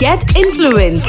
Get influenced.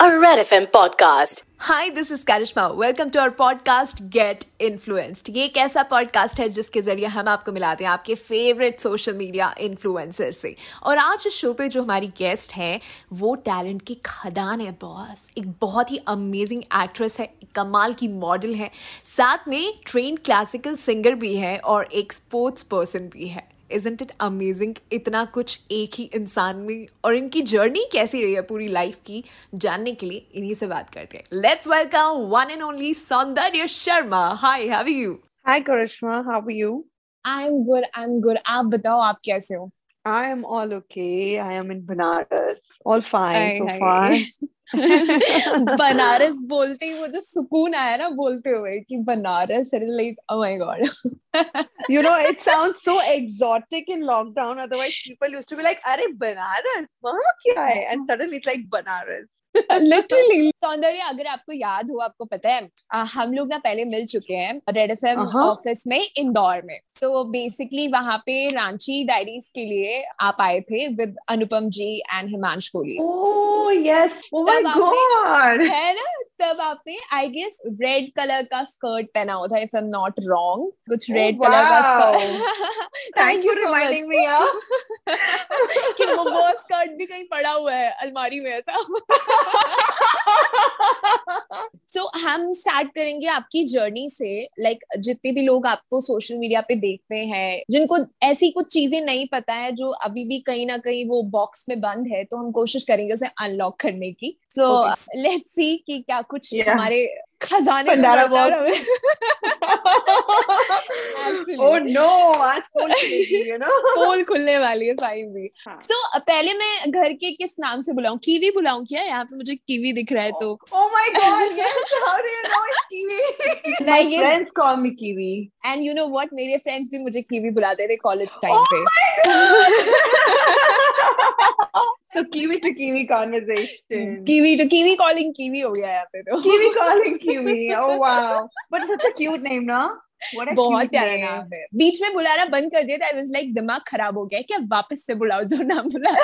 A Red FM podcast. Hi this is Karishma welcome to our podcast get influenced ये एक ऐसा podcast है जिसके ज़रिए हम आपको मिलाते हैं आपके फेवरेट सोशल मीडिया इन्फ्लुएंसर से। और आज इस शो पे जो हमारी गेस्ट है वो टैलेंट की खदान है बॉस एक बहुत ही अमेजिंग एक्ट्रेस है कमाल की मॉडल है। साथ में ट्रेन क्लासिकल सिंगर भी है और एक स्पोर्ट्स पर्सन भी है। इजेंट इट अमेजिंग इतना कुछ एक ही इंसान में और इनकी जर्नी कैसी रही है पूरी लाइफ की? जानने के लिए इन्हीं से बात करते हैं। Let's welcome one and only Saundarya Sharma hi how you hi Karishma how are you I am good I am good आप बताओ आप कैसे हो? I am all okay. I am in Banaras. All fine so far. Banaras बोलते ही मुझे सुकून आया ना बोलते हुए कि Banaras like oh my god you know it sounds so exotic in lockdown otherwise people used to be like अरे बनारस वहाँ क्या है and suddenly it's like Banaras literally Saundarya अगर आपको याद हो आपको पता है आ, हम लोग ना पहले मिल चुके हैं रेड एफ़ एम ऑफ़िस में इंदौर में। तो बेसिकली वहाँ पे रांची डायरीज के लिए आप आए थे with Anupam ji and Himansh Kohli yes है ना? तब आपने आई गेस रेड कलर का स्कर्ट पहना हुआ था if I am not wrong कुछ रेड कलर का skirt thank you reminding me कि वो स्कर्ट भी कहीं पड़ा हुआ है अलमारी में ऐसा। सो so, हम स्टार्ट करेंगे आपकी जर्नी से लाइक like, जितने भी लोग आपको सोशल मीडिया पे देखते हैं जिनको ऐसी कुछ चीज़ें नहीं पता है जो अभी भी कहीं ना कहीं वो बॉक्स में बंद है तो हम कोशिश करेंगे उसे अनलॉक करने की सो लेट्स सी कि क्या कुछ yeah. हमारे खजाने भंडारा बॉक्स ओह नो आज पोल खुलेगी यू नो। पोल खुलने वाली है साइन भी। सो हाँ. so, पहले मैं घर के किस नाम से बुलाऊं? कीवी बुलाऊं क्या? यहाँ पे मुझे कीवी दिख रहा है तो। ओह my God yes how do you know it's Kiwi? My friends call me Kiwi. And you know what मेरे फ्रेंड्स भी मुझे कीवी बुलाते थे कॉलेज टाइम पे। so kiwi to kiwi conversation kiwi to kiwi calling kiwi हो गया यहाँ पे तो। kiwi calling बीच में बुलाना बंद कर दिया था लाइक दिमाग खराब हो गया क्या वापस से बुलाओ जो नाम बुला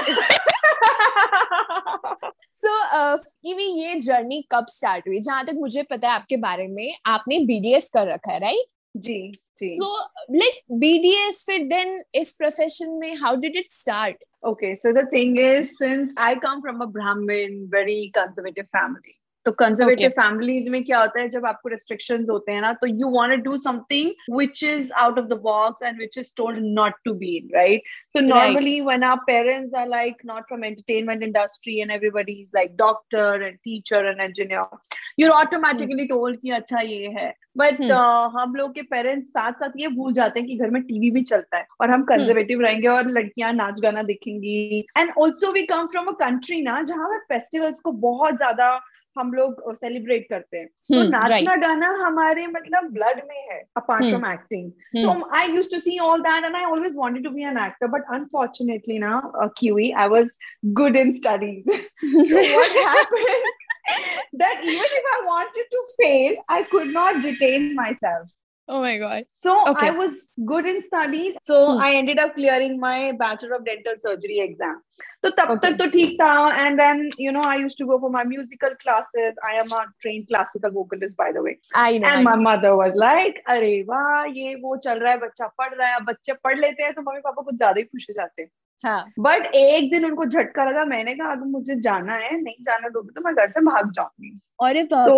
सो कीवी ये जर्नी कब स्टार्ट हुई जहाँ तक मुझे पता है आपके बारे में आपने बीडीएस कर रखा है राइट जी so like bds fit then is profession may how did it start okay so the thing is since i come from a brahmin very conservative family तो कंजर्वेटिव फैमिलीज़ में क्या होता है जब आपको रेस्ट्रिक्शन होते हैं ना तो you want do something which is out of the box and which is told not to be in right so normally when our parents are like not from entertainment industry and everybody is like doctor and teacher and engineer you're automatically told कि अच्छा ये है। But hmm. uh, हम लोग के parents साथ साथ ये भूल जाते हैं कि घर में टीवी भी चलता है और हम कंजर्वेटिव hmm. रहेंगे और लड़कियाँ नाच गाना दिखेंगी। And also we come from a country ना जहाँ पे फेस्टिवल्स को बहुत ज़्यादा हम लोग सेलिब्रेट करते हैं। तो hmm, नाचना गाना हमारे मतलब ब्लड में है अपार्ट फ्रॉम एक्टिंग तो I use to see all that and I always wanted to be an actor but unfortunately ना QE I was good in studies what happened that even if I wanted to fail, I could not detain myself. Oh my god. So okay. I was good in studies. So hmm. I ended up clearing my Bachelor of Dental Surgery exam. तो तब okay. तक तो ठीक था and then you know I used to go for my musical classes I am a trained classical vocalist by the way and my mother was like अरे वाह ये वो चल रहा है बच्चा पढ़ रहा है बच्चे पढ़ लेते हैं तो मम्मी पापा कुछ ज़्यादा ही खुश हो जाते हैं बट हाँ. एक दिन उनको झटका लगा मैंने कहा अगर मुझे जाना है नहीं जाना दोगे तो मैं घर से भाग जाऊँगी अरे तो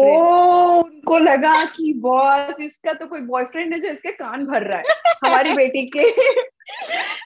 उनको लगा कि बॉस इसका तो कोई बॉयफ्रेंड है जो इसके कान भर रहा है हमारी बेटी के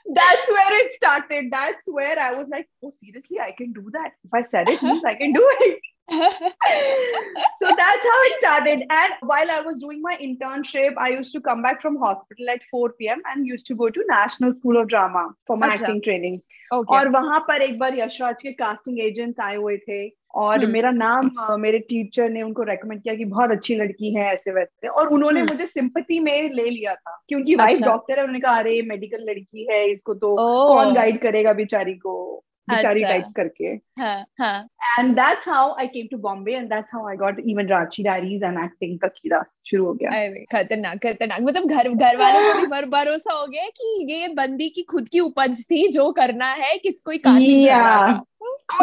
that's where it started. That's where I was like, oh, seriously, I can do that. If I said it, means I can do it. So that's how it started. And while I was doing my internship, I used to come back from hospital at 4 p.m. and used to go to National School of Drama for my acting training. Okay. और वहाँ पर एक बार यशराज के casting agents आए हुए थे और hmm. मेरा नाम मेरे टीचर ने उनको रेकमेंड किया कि बहुत अच्छी लड़की है ऐसे वैसे और उन्होंने hmm. मुझे सिंपति में ले लिया था क्योंकि वाइफ डॉक्टर है उन्होंने कहा अरे मेडिकल लड़की है इसको तो oh. कौन गाइड करेगा बेचारी को बिचारी टाइप करके। And that's how I came to Bombay and that's how I got even Ranchi diaries and acting का कीड़ा शुरू हो गया। खतरनाक खतरनाक। मतलब घर घर वालों को भी भर भरोसा हो गया कि ये बंदी की खुद की उपज थी जो करना है किस कोई काम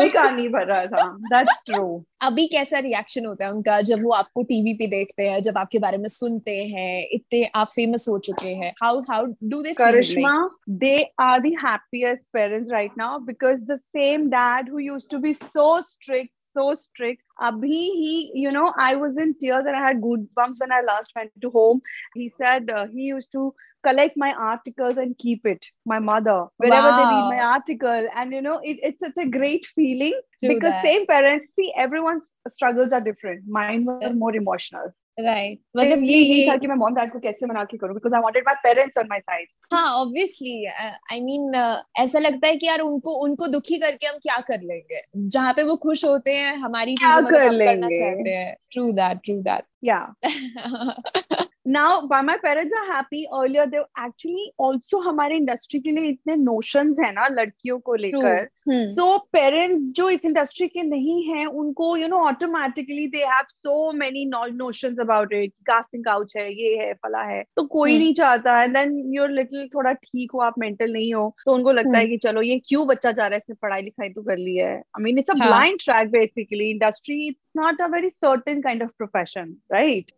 अभी कैसा रिएक्शन होता है उनका जब वो आपको टीवी पे देखते हैं जब आपके बारे में सुनते हैं इतने आप फ़ेमस हो चुके हैं। How how do they Karishma they are the happiest parents right now because the same dad who used to be so strict so strict अभी ही you know I was in tears and I had goosebumps when I last went to home he said he used to collect my articles and keep it. My mother, wherever wow. they read my article, and you know, it, it's such a great feeling True because that. same parents see everyone's struggles are different. Mine were more emotional. Right मतलब मतलब ये ये ये था कि मैं mom dad को कैसे मना के करूँ because I wanted my parents on my side. हाँ ऑब्वियसली आई मीन ऐसा लगता है कि यार उनको उनको दुखी करके हम क्या कर लेंगे जहाँ पे वो खुश होते हैं हमारी क्या चीज़ों मतलब करना चाहते हैं true that true Yeah. That now by my parents are happy earlier they've actually also हमारे इंडस्ट्री के लिए इतने नोशन है ना लड़कियों को लेकर। तो पेरेंट्स जो इस इंडस्ट्री के नहीं है उनको you know automatically they have so many notion about it casting couch है ये है फला है। तो कोई नहीं चाहता। है देन योर लिटिल थोड़ा ठीक हो आप मेंटल नहीं हो तो उनको लगता है कि चलो ये क्यों बच्चा जा रहा है इसने पढ़ाई लिखाई तो कर ली है। I mean it's a blind track basically industry it's not a very certain kind of profession right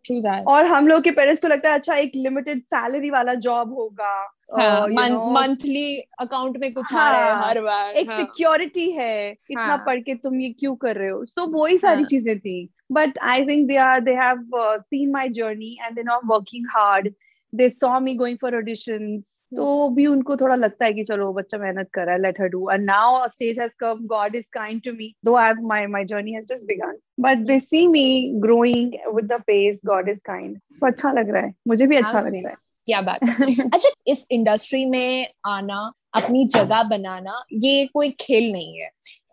और हम लोग के पेरेंट्स को लगता है अच्छा एक लिमिटेड सैलरी वाला जॉब होगा हाँ uh, मंथली अकाउंट में कुछ हाँ, आ रहा है हाँ, हर बार एक सिक्योरिटी हाँ है इतना हाँ। पढ़ के तुम ये क्यों कर रहे हो? सो वही सारी हाँ। चीज़ें थी। But I think they are they have seen my journey and they not working hard they saw me going for auditions तो भी उनको थोड़ा लगता है कि चलो बच्चा मेहनत कर रहा है let her do and now stage has come God is kind to me though I have my my journey has just begun but they see me growing with the pace God is kind so अच्छा लग रहा है. मुझे भी अच्छा लग रहा है. क्या बात है. अच्छा इस इंडस्ट्री में आना अपनी जगह बनाना ये कोई खेल नहीं है.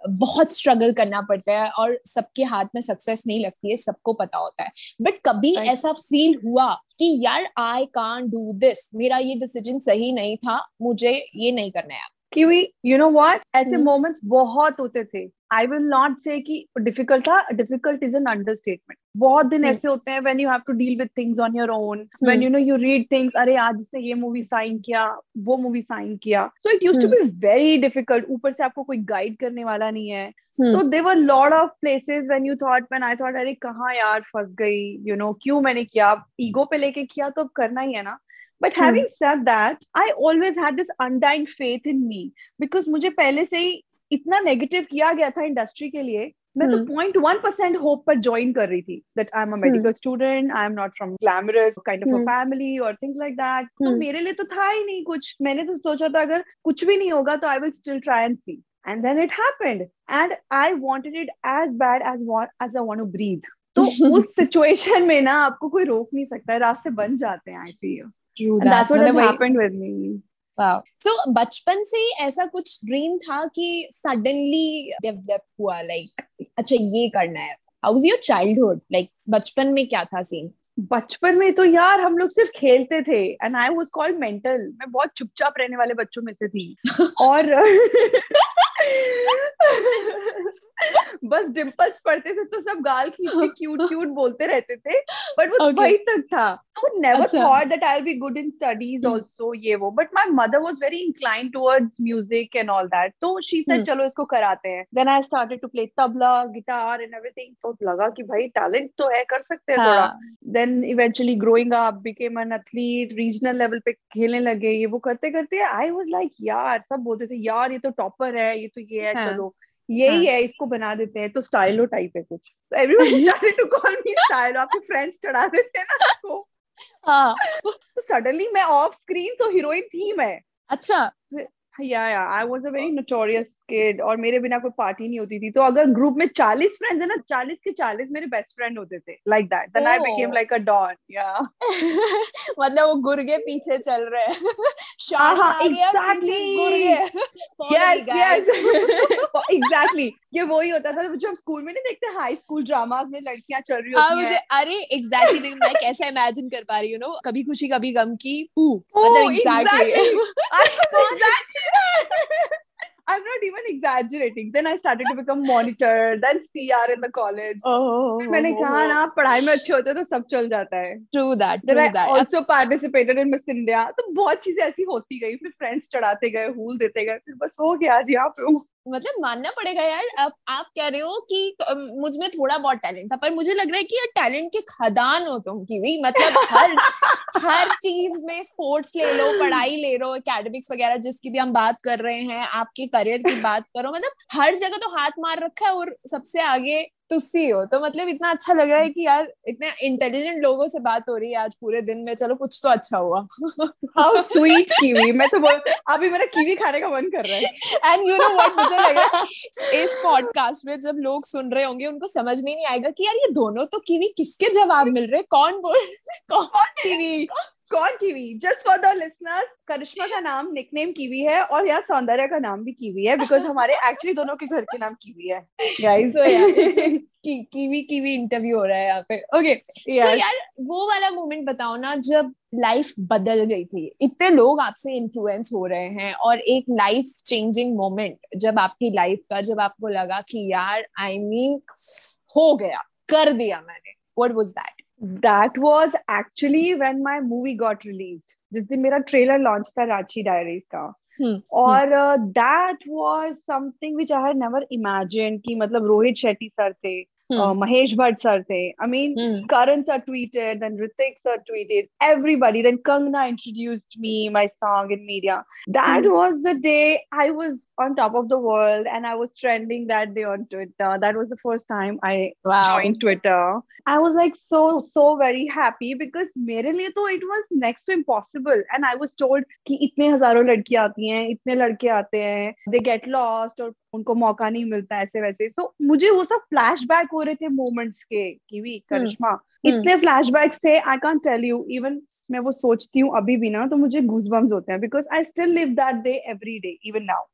बहुत स्ट्रगल करना पड़ता है और सबके हाथ में सक्सेस नहीं लगती है सबको पता होता है बट कभी Right. ऐसा फील हुआ कि यार आई कान डू दिस मेरा ये डिसीज़न सही नहीं था मुझे ये नहीं करना है क्योंकि यू नो know ऐसे हम्म। मोमेंट्स बहुत होते थे आई विल नॉट से कि डिफ़िकल्ट था डिफ़िकल्ट इज़ एन अंडरस्टेटमेंट बहुत दिन। ऐसे होते हैं when you have to deal with things on your own. When you know you read things अरे आज इसने ये मूवी साइन किया वो मूवी साइन किया so it used to be very difficult ऊपर से आपको कोई गाइड करने वाला नहीं है। So there were a lot of places when you thought when I thought अरे कहाँ यार फंस गई you know क्यों मैंने किया ईगो पे लेके किया तो अब करना ही है ना but Hmm. having said that I always had this undying faith in me because मुझे पहले से ही इतना नेगेटिव किया गया था इंडस्ट्री के लिए मैं तो. पॉइंट वन परसेंट होप पर ज्वाइन कर रही थी that I am a. Medical student I am not from glamorous kind of a. Family और थिंग्स लाइक दैट तो Hmm. मेरे लिए तो था ही नहीं कुछ मैंने तो सोचा था अगर कुछ भी नहीं होगा तो I will still try and see and it happened and i wanted it as bad as what as i want to breathe तो उस सिचुएशन में ना आपको कोई रोक नहीं सकता रास्ते बन जाते हैं I feel True and that. that's what so बचपन से ही ऐसा कुछ ड्रीम था कि सडनली डेवलप हुआ लाइक अच्छा ये करना है। हाउ योर चाइल्डहुड लाइक बचपन में क्या था सीन बचपन में तो यार हम लोग सिर्फ़ खेलते थे and I was called mental मैं बहुत चुपचाप रहने वाले बच्चों में से थी। और बस डिम्पल्स पढ़ते थे तो सब गाल खींच के क्यूट क्यूट बोलते रहते थे बट वो Okay. वही तक था तो never. Thought that I will be good in studies. Also ये वो but my mother was very inclined towards music and all that तो शी सेड Hmm. चलो इसको कराते हैं then I started to play tabla guitar and everything तो लगा कि भाई टैलेंट तो है कर सकते हैं थोड़ा then eventually growing up became an athlete regional level पे खेलने लगे ये वो करते करते आई was लाइक यार सब बोलते थे यार ये तो टॉपर है ये तो ये है हाँ, चलो यही हाँ। है इसको बना देते हैं तो स्टाइलो टाइप है कुछ। तो to call me स्टाइलो आपके फ्रेंड्स चढ़ा देते हैं ना उसको। हाँ। तो सडनली मैं ऑफ़ स्क्रीन तो हीरोइन थी मैं। अच्छा। Yeah yeah I was a very notorious kid और मेरे बिना कोई पार्टी नहीं होती थी। तो अगर ग्रुप में 40 फ्रेंड्स है ना 40 के 40 मेरे बेस्ट फ्रेंड होते थे like that then I. Became like a don yeah मतलब वो गुर्गे पीछे चल रहे हैं। शान हाँ, exactly. ये वही होता था। जो हम स्कूल में नहीं देखते हाई स्कूल ड्रामास में लड़कियाँ चल रही हाँ होती हैं। अरे एग्जैक्टली exactly, मैं कैसे इमेजिन कर पा रही हूँ नो कभी खुशी कभी गम की पू मतलब exactly I'm not even exaggerating. Then I started to become monitor, then CR in the college. Oh, मैंने कहा ना पढ़ाई में अच्छे होते तो सब चल जाता है. True that. Then True I that. also participated in Miss India. तो बहुत चीज़ें ऐसी होती गई. फिर friends चढ़ाते गए, हूल देते गए. फिर बस हो गया आज यहाँ पे हूँ. मतलब मानना पड़ेगा यार अब आप कह रहे हो कि तो, मुझमें थोड़ा बहुत टैलेंट था पर मुझे लग रहा है कि यार टैलेंट के खदान हो तुम की मतलब हर हर चीज़ में स्पोर्ट्स ले लो पढ़ाई ले लो एकेडमिक्स वगैरह जिसकी भी हम बात कर रहे हैं आपके करियर की बात करो मतलब हर जगह तो हाथ मार रखा है और सबसे आगे तुस्सी हो। तो मतलब इतना अच्छा लग रहा है कि यार इतने इंटेलिजेंट लोगों से बात हो रही है आज पूरे दिन में। चलो कुछ तो अच्छा हुआ। हाउ स्वीट कीवी मैं तो बोल अभी मेरा कीवी खाने का मन कर रहा है। एंड यू नो व्हाट मुझे लग रहा है इस पॉडकास्ट में जब लोग सुन रहे होंगे उनको समझ में नहीं आएगा कि यार ये दोनों तो कीवी किसके जवाब मिल रहे कौन बोल कौन कीवी कौन Kiwi? Just for the listeners Karishma का नाम निकनेम कीवी है और यार सौंदर्य का नाम भी कीवी है बिकॉज़ हमारे एक्चुअली दोनों के घर के नाम कीवी है। गाइस यार की, कीवी कीवी इंटरव्यू हो रहा है यहाँ पे। Okay okay. yes. so यार वो वाला मोमेंट बताओ ना जब लाइफ बदल गई थी। इतने लोग आपसे इन्फ्लुएंस हो रहे हैं और एक लाइफ चेंजिंग मोमेंट जब आपकी लाइफ का जब आपको लगा कि यार आई I मीन mean, हो गया कर दिया मैंने। What was that that was actually when my movie got release जिस दिन मेरा ट्रेलर लॉन्च था रांची डायरीज का। Hmm, और that was something which I had never imagine की मतलब रोहित शेट्टी सर थे। महेश भट्ट सर थे I mean Karan sir tweeted then Hrithik sir tweeted everybody then Kangana introduced me my song in media that was the day I was on top of the world and I was trending that day on Twitter. That was the first time I wow. joined Twitter. I was like so so very happy because मेरे लिए तो it was next to impossible and I was told कि इतने हज़ारों लड़कियाँ आती हैं इतने लड़के आते हैं they get lost और उनको मौका नहीं मिलता ऐसे वैसे सो so, मुझे वो सब फ्लैशबैक हो हो रहे थे मोमेंट्स के कि करिश्मा। इतने फ्लैशबैक्स थे I can't tell you even मैं वो सोचती हूँ अभी भी ना तो मुझे घुसबम्स होते हैं because I still live that day every day even now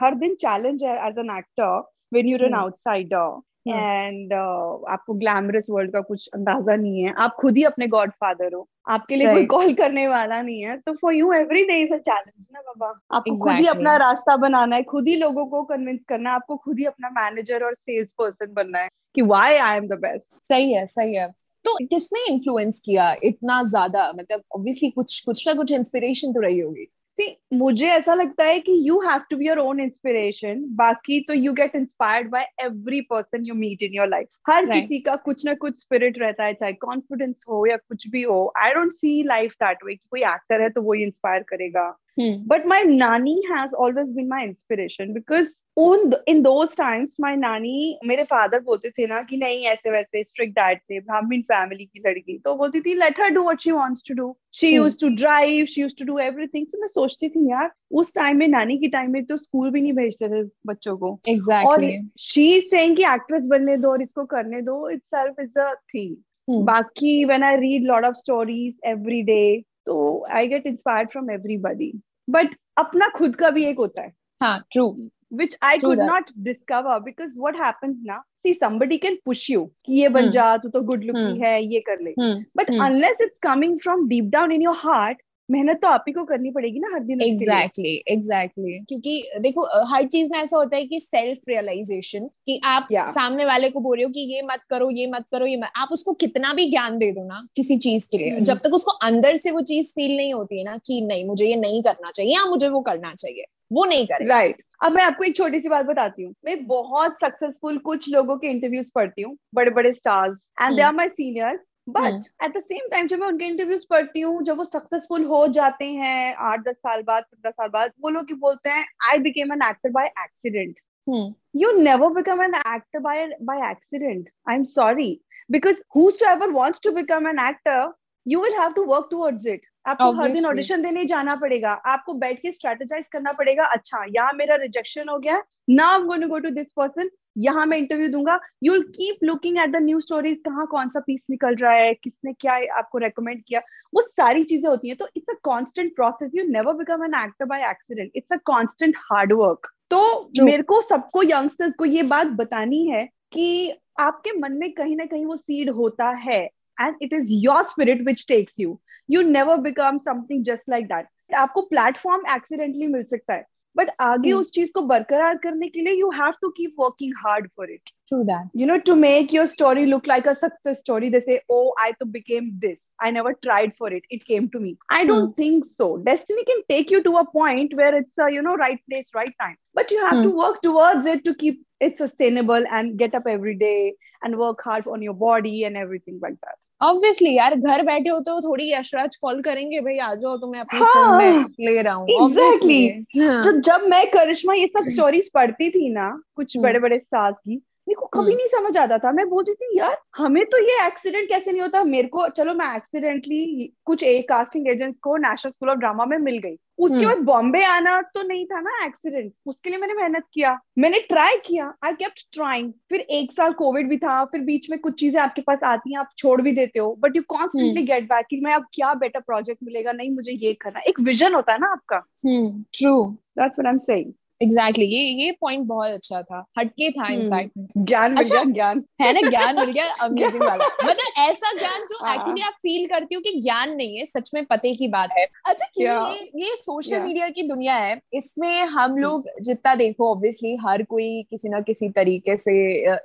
हर दिन चैलेंज है as an actor when you are an outsider and uh, आपको ग्लैमरस वर्ल्ड का कुछ अंदाज़ा नहीं है। आप खुद ही अपने गॉड फादर हो। आपके लिए right. कोई कॉल करने वाला नहीं है। तो for you every day is a challenge ना बाबा। आपको exactly. खुद ही अपना रास्ता बनाना है। खुद ही लोगों को कन्विंस करना है। आपको खुद ही अपना मैनेजर और सेल्स पर्सन बनना है कि why I am the best सही है सही है। तो किसने इन्फ्लुएंस किया इतना ज़्यादा? मतलब ऑब्वियसली कुछ कुछ ना कुछ इंस्पिरेशन तो रही होगी। See, मुझे ऐसा लगता है कि you have to be your own inspiration बाकी तो you get inspired by every person you meet in your life her right. किसी का कुछ ना कुछ स्पिरिट रहता है चाहे कॉन्फिडेंस हो या कुछ भी हो. I don't see life that way कोई एक्टर है तो वो इंस्पायर करेगा. बट माई नानी has always been my inspiration because उन in those times my nani मेरे फादर बोलते थे ना कि नहीं ऐसे वैसे स्ट्रिक्ट डाइट थे ब्राह्मण फैमिली की लड़की। तो बोलती थी let her do what she wants to do she used to drive she used to do everything तो मैं सोचती थी यार उस टाइम में नानी के टाइम में तो स्कूल भी नहीं भेजते थे बच्चों को. exactly. और शी सेइंग कि एक्ट्रेस बनने दो और इसको करने दो itself is a thing बाकी when I read lot of stories every day तो I get inspired from everybody but अपना खुद का भी एक होता है। True which I could not discover because what happens ना see somebody can push you कि ये बन जा तू तो गुड लुकिंग है ये कर ले। But unless it's coming from deep down in your heart मेहनत तो आप ही को करनी पड़ेगी ना हर दिन एग्जैक्टली एग्जैक्टली क्योंकि देखो हर चीज़ में ऐसा होता है कि सेल्फ रियलाइजेशन कि आप yeah. सामने वाले को बोल रहे हो कि ये मत करो ये मत करो ये मत आप उसको कितना भी ज्ञान दे दो ना किसी चीज़ के लिए hmm. जब तक उसको अंदर से वो चीज़ फील नहीं होती है ना कि नहीं मुझे ये नहीं करना चाहिए या मुझे वो करना चाहिए वो नहीं करे राइट right. अब मैं आपको एक छोटी सी बात बताती हूँ मैं बहुत सक्सेसफुल कुछ लोगों के इंटरव्यूज़ पढ़ती हूँ बड़े बड़े stars and they are my seniors but at the same time जब मैं उनके इंटरव्यूज़ पढ़ती हूँ जब वो सक्सेसफुल हो जाते हैं आठ दस साल बाद पंद्रह साल बाद वो लोग बोलते हैं I became an actor by accident you never become an actor by by accident I am sorry because whosoever wants to become an actor you will have to work towards it. आपको हर दिन audition देने जाना पड़ेगा। आपको बैठ के strategise करना पड़ेगा। अच्छा यहाँ मेरा रिजेक्शन हो गया। ना I am going go to this person यहाँ मैं इंटरव्यू दूँगा। You will keep looking at the new stories कहाँ कौन सा पीस निकल रहा है किसने क्या आपको रेकमेंड किया? वो सारी चीज़ें होती हैं तो it's a constant process you never become an actor by accident it's a constant hard work तो मेरे को सबको यंगस्टर्स को ये बात बतानी है कि आपके मन में कहीं ना कहीं वो सीड होता है and it is your spirit which takes you You never become something just like that. आपको प्लेटफॉर्म एक्सीडेंटली मिल सकता है। बट आगे उस चीज को बरकरार करने के लिए you have to keep working hard for it True that. you know to make your story look like a success story they say oh i to became this i never tried for it it came to me i don't think so destiny can take you to a point where it's a you know right place right time but you have to work towards it to keep it sustainable and get up every day and work hard on your body and everything like that Obviously यार घर बैठे हो तो थोड़ी Yashraj call करेंगे भाई आ जाओ तुम्हें अपनी फ़िल्म में ले रहा हूँ Exactly. हाँ. तो जब मैं करिश्मा ये सब स्टोरीज पढ़ती थी ना कुछ हम्म। बड़े बड़े स्टार्स की मेरे को कभी हम्म। नहीं समझ आता था। मैं बोलती थी यार हमें तो ये एक्सीडेंट कैसे नहीं होता? मेरे को चलो मैं एक्सीडेंटली कुछ एक कास्टिंग एजेंट्स को नेशनल स्कूल ऑफ़ ड्रामा में मिल गई। उसके हम्म। बाद बॉम्बे आना तो नहीं था ना एक्सीडेंट उसके लिए मैंने मेहनत किया। मैंने ट्राई किया। आई केप्ट ट्राइंग फिर एक साल कोविड भी था। फिर बीच में कुछ चीज़ें आपके पास आती हैं आप छोड़ भी देते हो। But you constantly get back कि मैं अब क्या बेटर प्रोजेक्ट मिलेगा? नहीं मुझे ये करना एक विजन होता है ना आपका। True that's what I am saying exactly ये ये पॉइंट बहुत अच्छा था। हटके था हम्म। इनफैक्ट ज्ञान मिल अच्छा। गया ज्ञान। है ना? ज्ञान मिल गया अमेजिंग वाला। मतलब ऐसा ज्ञान जो हाँ। एक्चुअली आप फील करती हो कि ज्ञान नहीं है सच में पते की बात है। अच्छा कि Yeah. ये ये सोशल Yeah. मीडिया की दुनिया है? इसमें हम लोग जितना देखो ऑब्वियसली हर कोई किसी ना किसी तरीके से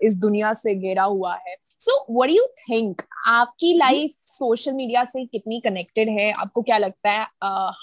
इस दुनिया से घिरा हुआ है। So what do you think आपकी लाइफ सोशल मीडिया से कितनी कनेक्टेड है? आपको क्या लगता है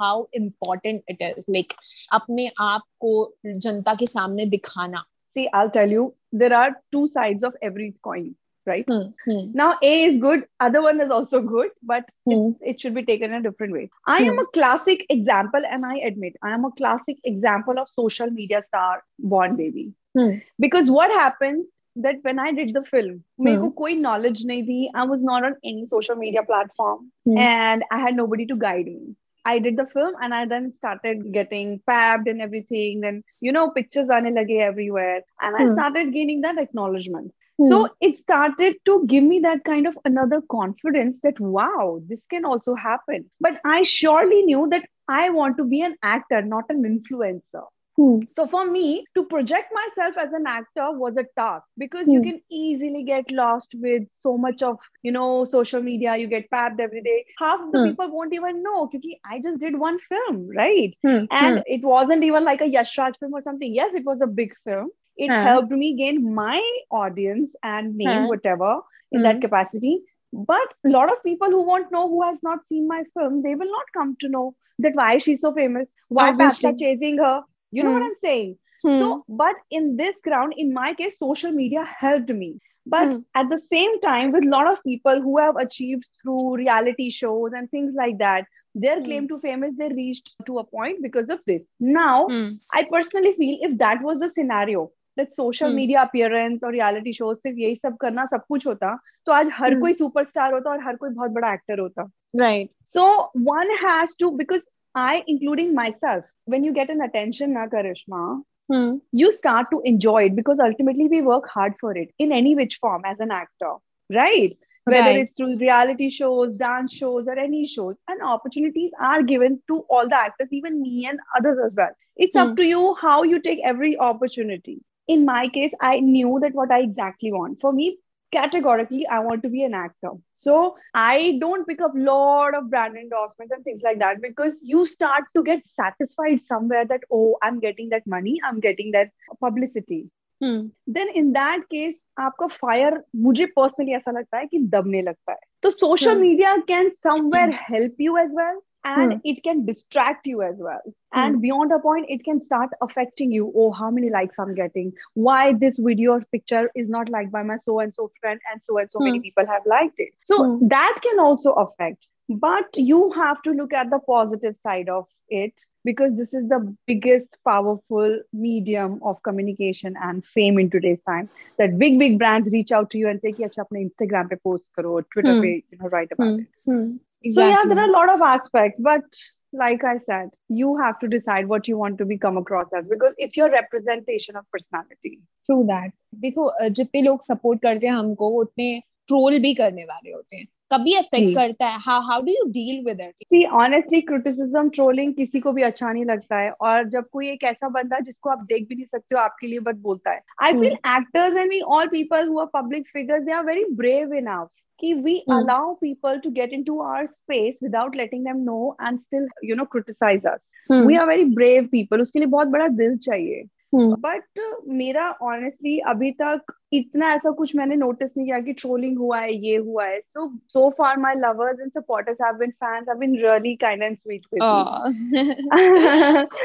how important it is like अपने आप को जनता के सामने दिखाना see i'll tell you there are two sides of every coin right hmm, hmm, now a is good other one is also good but hmm, it it, should be taken in a different way i am Hmm. a classic example and i admit i am a classic example of social media star born baby hmm, because what happened that when i did the film मेरे को Hmm. कोई knowledge नहीं थी i was not on any social media platform Hmm. and i had nobody to guide me I did the film and I then started getting pabbed and everything. Then, you know, pictures are lage everywhere. And hmm. I started gaining that acknowledgement. Hmm. So it started to give me that kind of another confidence that, wow, this can also happen. But I surely knew that I want to be an actor, not an influencer. Hmm. So for me, to project myself as an actor was a task because you hmm. can easily get lost with so much of you know social media. You get pabbed every day. Half the hmm. people won't even know because I just did one film, right? And it wasn't even like a Yash Raj film or something. Yes, it was a big film. It helped me gain my audience and name, whatever in that capacity. But a lot of people who won't know who has not seen my film, they will not come to know that why she's so famous, why Obviously. fans chasing her, You know what Hmm. I'm saying? Hmm, So, but in this ground, in my case, social media helped me. But Hmm. at the same time, with a lot of people who have achieved through reality shows and things like that, their Hmm. claim to fame is they reached to a point because of this. Now, hmm, I personally feel if that was the scenario, that social Hmm. media appearance और reality shows सिर्फ यही सब करना सब कुछ होता तो आज हर Hmm. कोई सुपरस्टार होता और हर कोई बहुत बड़ा एक्टर होता right so one has to because I, including myself, when you get an attention, na Karishma, hmm. you start to enjoy it because ultimately we work hard for it in any which form as an actor, right? Whether it's through reality shows, dance shows, or any shows, and opportunities are given to all the actors, even me and others as well. It's hmm. up to you how you take every opportunity. In my case, I knew that what I exactly want. For me, categorically i want to be an actor so i don't pick up lot of brand endorsements and things like that because you start to get satisfied somewhere that oh i'm getting that money i'm getting that publicity hmm, then in that case आपका fire मुझे personally ऐसा लगता है कि दबने लगता है तो social Hmm. Media can somewhere help you as well Hmm. and hmm. it can distract you as well hmm. and beyond a point it can start affecting you oh how many likes i'm getting why this video or picture is not liked by my so and so friend and so and so many hmm. people have liked it so hmm. that can also affect but you have to look at the positive side of it because this is the biggest powerful medium of communication and fame in today's time that big big brands reach out to you and say ki acha apne instagram pe post karo twitter hmm. pe you know write about hmm. it hmm Hmm, so yeah exactly. there are a lot of aspects but like I said you have to decide what you want to be come across as because it's your representation of personality true that देखो अ, जितने लोग support करते हैं हमको उतने troll भी करने वाले होते हैं कभी इफ़ेक्ट करता है? How how do you deal with it see honestly criticism trolling किसी को भी अच्छा नहीं लगता है और जब कोई एक ऐसा बंदा जिसको आप देख भी नहीं सकते हो आपके लिए बट बोलता है। I feel actors and we all people who are public figures they are very brave enough कि mm. allow people to get into our space without letting them know and still you know criticize us mm. we are very brave उसके लिए बहुत बड़ा दिल चाहिए। But hmm. मेरा honestly अभी तक इतना ऐसा कुछ मैंने नोटिस नहीं किया कि ट्रोलिंग हुआ है ये हुआ है। So so far my lovers and supporters have been fans have been really kind and sweet with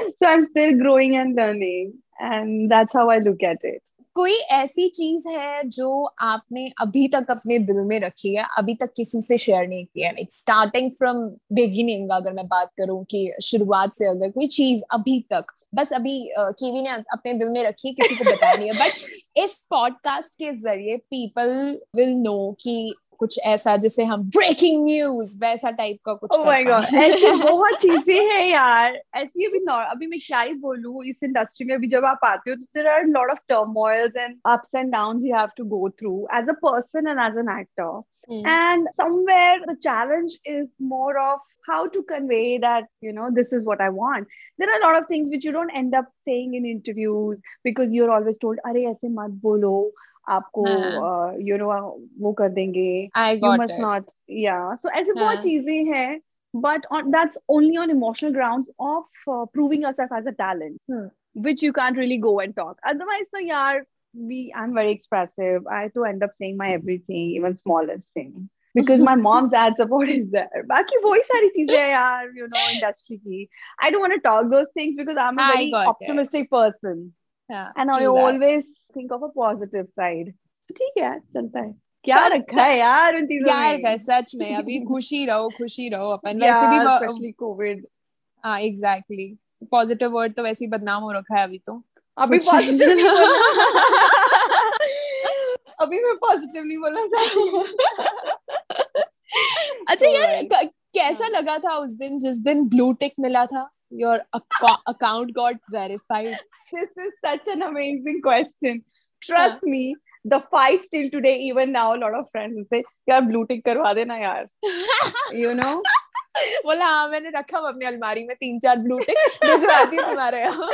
so I am still growing and learning and that's how I look at it कोई ऐसी चीज़ है जो आपने अभी तक अपने दिल में रखी है, अभी तक किसी से शेयर नहीं किया है? लाइक स्टार्टिंग फ्रॉम बिगिनिंग अगर मैं बात करूँ कि शुरुआत से अगर कोई चीज़ अभी तक, बस अभी कीवी ने अपने दिल में रखी है, किसी को बताया नहीं है बट इस पॉडकास्ट के ज़रिए पीपल विल नो कि कुछ ऐसा जिसे हम ब्रेकिंग न्यूज वैसा टाइप का कुछ oh my God, ऐसी बहुत चीजें हैं यार ऐसी अभी अभी मैं क्या ही बोलूं इस इंडस्ट्री में अभी जब आप आते हो तो there are lot of turmoils and ups and downs you have to go through as a person and as an actor Mm. And somewhere the challenge is more of how to convey that, you know, this is what I want. There are a lot of things which you don't end up saying in interviews because you're always told, Are aise mat bolo. आपको you know वो कर देंगे you must not या सो ऐसे बहुत चीजें हैं but on that's only on emotional grounds of uh, proving yourself as a talent hmm. which you can't really go and talk otherwise so yeah we i'm very expressive i to end up saying my everything even smallest thing because my mom's dad support is there बाकी वही सारी चीजें हैं यार you know industry की I don't want to talk those things because I'm a very optimistic it. person yeah, and I always Think of a positive side. ठीक है चलता है। क्या रखा है यार उन चीज़ों क्या रखा है सच में अभी खुशी रहो खुशी रहो अपन। वैसे भी स्पेशली कोविड हाँ एग्जैक्टली पॉजिटिव वर्ड तो वैसे ही बदनाम हो रखा है अभी तो। अभी पॉजिटिव अभी मैं पॉजिटिव नहीं बोलना चाहती अच्छा यार कैसा लगा था उस दिन जिस दिन ब्लू टिक मिला था? Your account got verified this is such an amazing question. Trust yeah. me, the fight till today, even now, a lot of friends will say, यार blue tick करवा देना यार. you know? बोला हाँ मैंने रखा हुआ अपनी अलमारी में तीन चार ब्लू टिक भिजवाती हूँ तुम्हारे यहाँ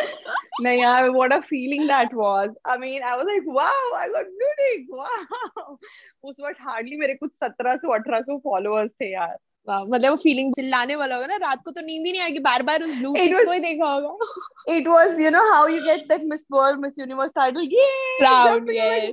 नहीं यार what a feeling that was I mean I was like wow I got blue tick wow उस वक्त hardly मेरे कुछ सत्रह सौ अठारह सौ फॉलोअर्स थे यार मतलब वो फीलिंग चिल्लाने वाला होगा ना रात को तो नींद ही नहीं आएगी बार बार उस ब्लू टिक को ही देखा होगा। It was you know how you get that Miss World Miss Universe title ये प्राउड यस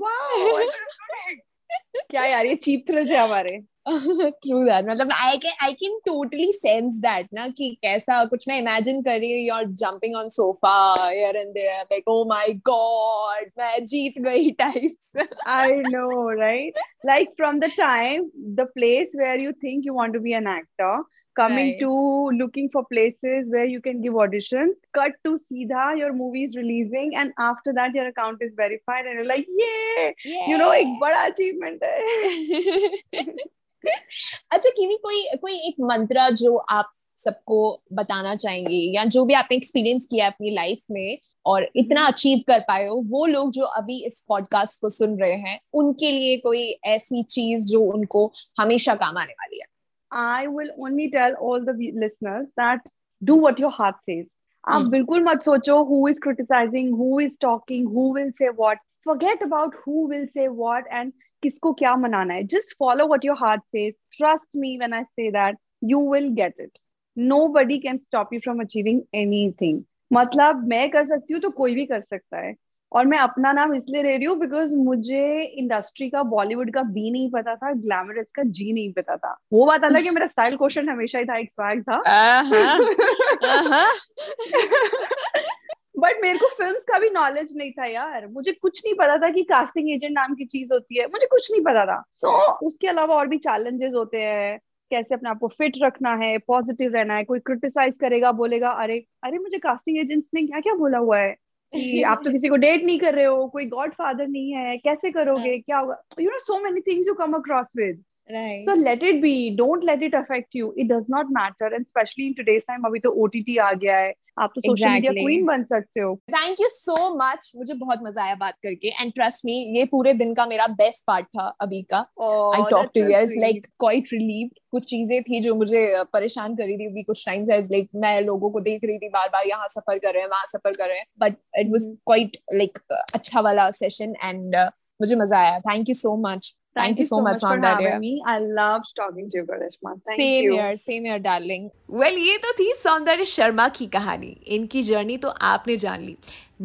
क्या यार ये चीप थ्रिल्स है हमारे। ट्रू दैट मतलब I can I can totally sense that ना कि कैसा कुछ मैं इमेजिन कर रही हूँ you are jumping on sofa here and there like oh my god मैं जीत गई types I know right like from the time the place where you think you want to be an actor coming right. to looking for places where you can give auditions cut to seedha your movie is releasing and after that your account is verified and you're like yeah, yeah. you know एक बड़ा achievement है अच्छा kiwi कोई कोई एक मंत्रा जो आप सबको बताना चाहेंगे या जो भी आपने एक्सपीरियंस किया अपनी लाइफ में और इतना अचीव कर पाए हो वो लोग जो अभी इस पॉडकास्ट को सुन रहे हैं उनके लिए कोई ऐसी चीज़ जो उनको हमेशा काम आने वाली है I will only tell all the listeners that do what your heart says आप hmm. बिल्कुल मत सोचो who is criticising who is talking who will say what forget about who will say what and किसको क्या मनाना है. Just follow what your heart say trust me when I say that you will get it nobody can stop you from achieving anything मतलब मैं कर सकती हूँ तो कोई भी कर सकता है. और मैं अपना नाम इसलिए ले रही हूँ बिकॉज़ मुझे इंडस्ट्री का बॉलीवुड का बी नहीं पता था ग्लैमरस का जी नहीं पता था। वो बात अलग है मेरा स्टाइल क्वेश्चन हमेशा ही था एक स्वैग था। बट मेरे को फ़िल्म का भी नॉलेज नहीं था यार। मुझे कुछ नहीं पता था कि कास्टिंग एजेंट नाम की चीज़ होती है। मुझे कुछ नहीं पता था। सो so, उसके अलावा और भी चैलेंजेस होते हैं। कैसे अपने आप को फिट रखना है पॉजिटिव रहना है कोई क्रिटिसाइज करेगा बोलेगा अरे अरे मुझे कास्टिंग एजेंट्स ने क्या क्या बोला हुआ है? कि आप तो किसी को डेट नहीं कर रहे हो कोई गॉड फादर नहीं है कैसे करोगे हाँ। क्या होगा you know so many things you come across with Right. So let it be. Don't let it affect you. It does not matter. And especially in today's time, अभी तो OTT आ गया है. आप तो सोशल मीडिया क्वीन बन सकते हो। थैंक यू सो मच मुझे बहुत मज़ा आया बात करके। एंड ट्रस्ट मी ये पूरे दिन का मेरा बेस्ट पार्ट था अभी का। I talk to you like quite relieved कुछ चीज़ें थी जो मुझे परेशान कर रही थी अभी कुछ टाइम से लाइक मैं लोगों को देख रही थी बार बार यहाँ सफ़र कर रहे हैं वहाँ सफ़र कर रहे हैं। But it was quite like अच्छा वाला सेशन एंड uh, मुझे मज़ा आया। Thank you so much Thank, Thank you you so so much, much for having me. I loved talking to you, Karishma. Thank same you. here, same here, darling. Well, ये तो थी सौंदर्य शर्मा की कहानी इनकी जर्नी तो आपने जान ली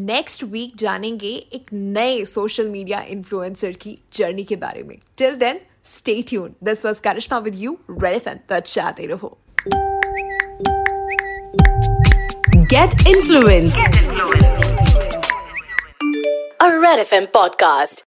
नेक्स्ट वीक जानेंगे एक नए सोशल मीडिया इन्फ्लुएंसर की जर्नी के बारे में till then stay tune this was Karishma with you Red FM तो चाहते रहो Get influence. A Red FM podcast.